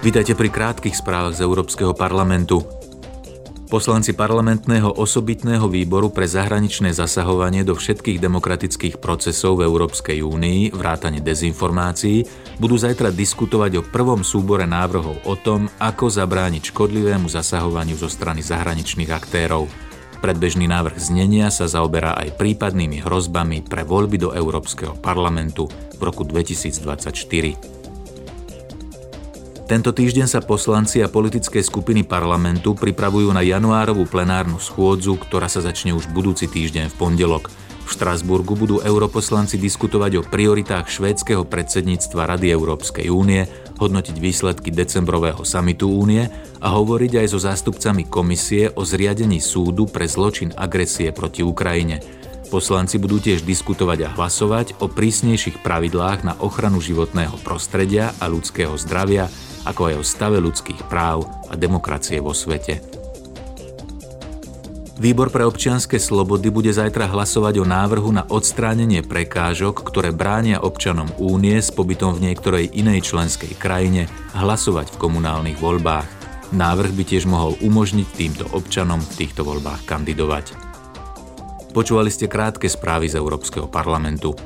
Vítajte pri krátkých správach z Európskeho parlamentu. Poslanci parlamentného osobitného výboru pre zahraničné zasahovanie do všetkých demokratických procesov v Európskej únii, vrátane dezinformácií, budú zajtra diskutovať o prvom súbore návrhov o tom, ako zabrániť škodlivému zasahovaniu zo strany zahraničných aktérov. Predbežný návrh znenia sa zaoberá aj prípadnými hrozbami pre voľby do Európskeho parlamentu v roku 2024. Tento týždeň sa poslanci a politické skupiny parlamentu pripravujú na januárovú plenárnu schôdzu, ktorá sa začne už budúci týždeň v pondelok. V Štrasburgu budú europoslanci diskutovať o prioritách švédskeho predsedníctva Rady Európskej únie, hodnotiť výsledky decembrového samitu únie a hovoriť aj so zástupcami komisie o zriadení súdu pre zločin agresie proti Ukrajine. Poslanci budú tiež diskutovať a hlasovať o prísnejších pravidlách na ochranu životného prostredia a ľudského zdravia ako aj o stave ľudských práv a demokracie vo svete. Výbor pre občianske slobody bude zajtra hlasovať o návrhu na odstránenie prekážok, ktoré bránia občanom únie s pobytom v niektorej inej členskej krajine hlasovať v komunálnych voľbách. Návrh by tiež mohol umožniť týmto občanom v týchto voľbách kandidovať. Počúvali ste krátke správy z Európskeho parlamentu.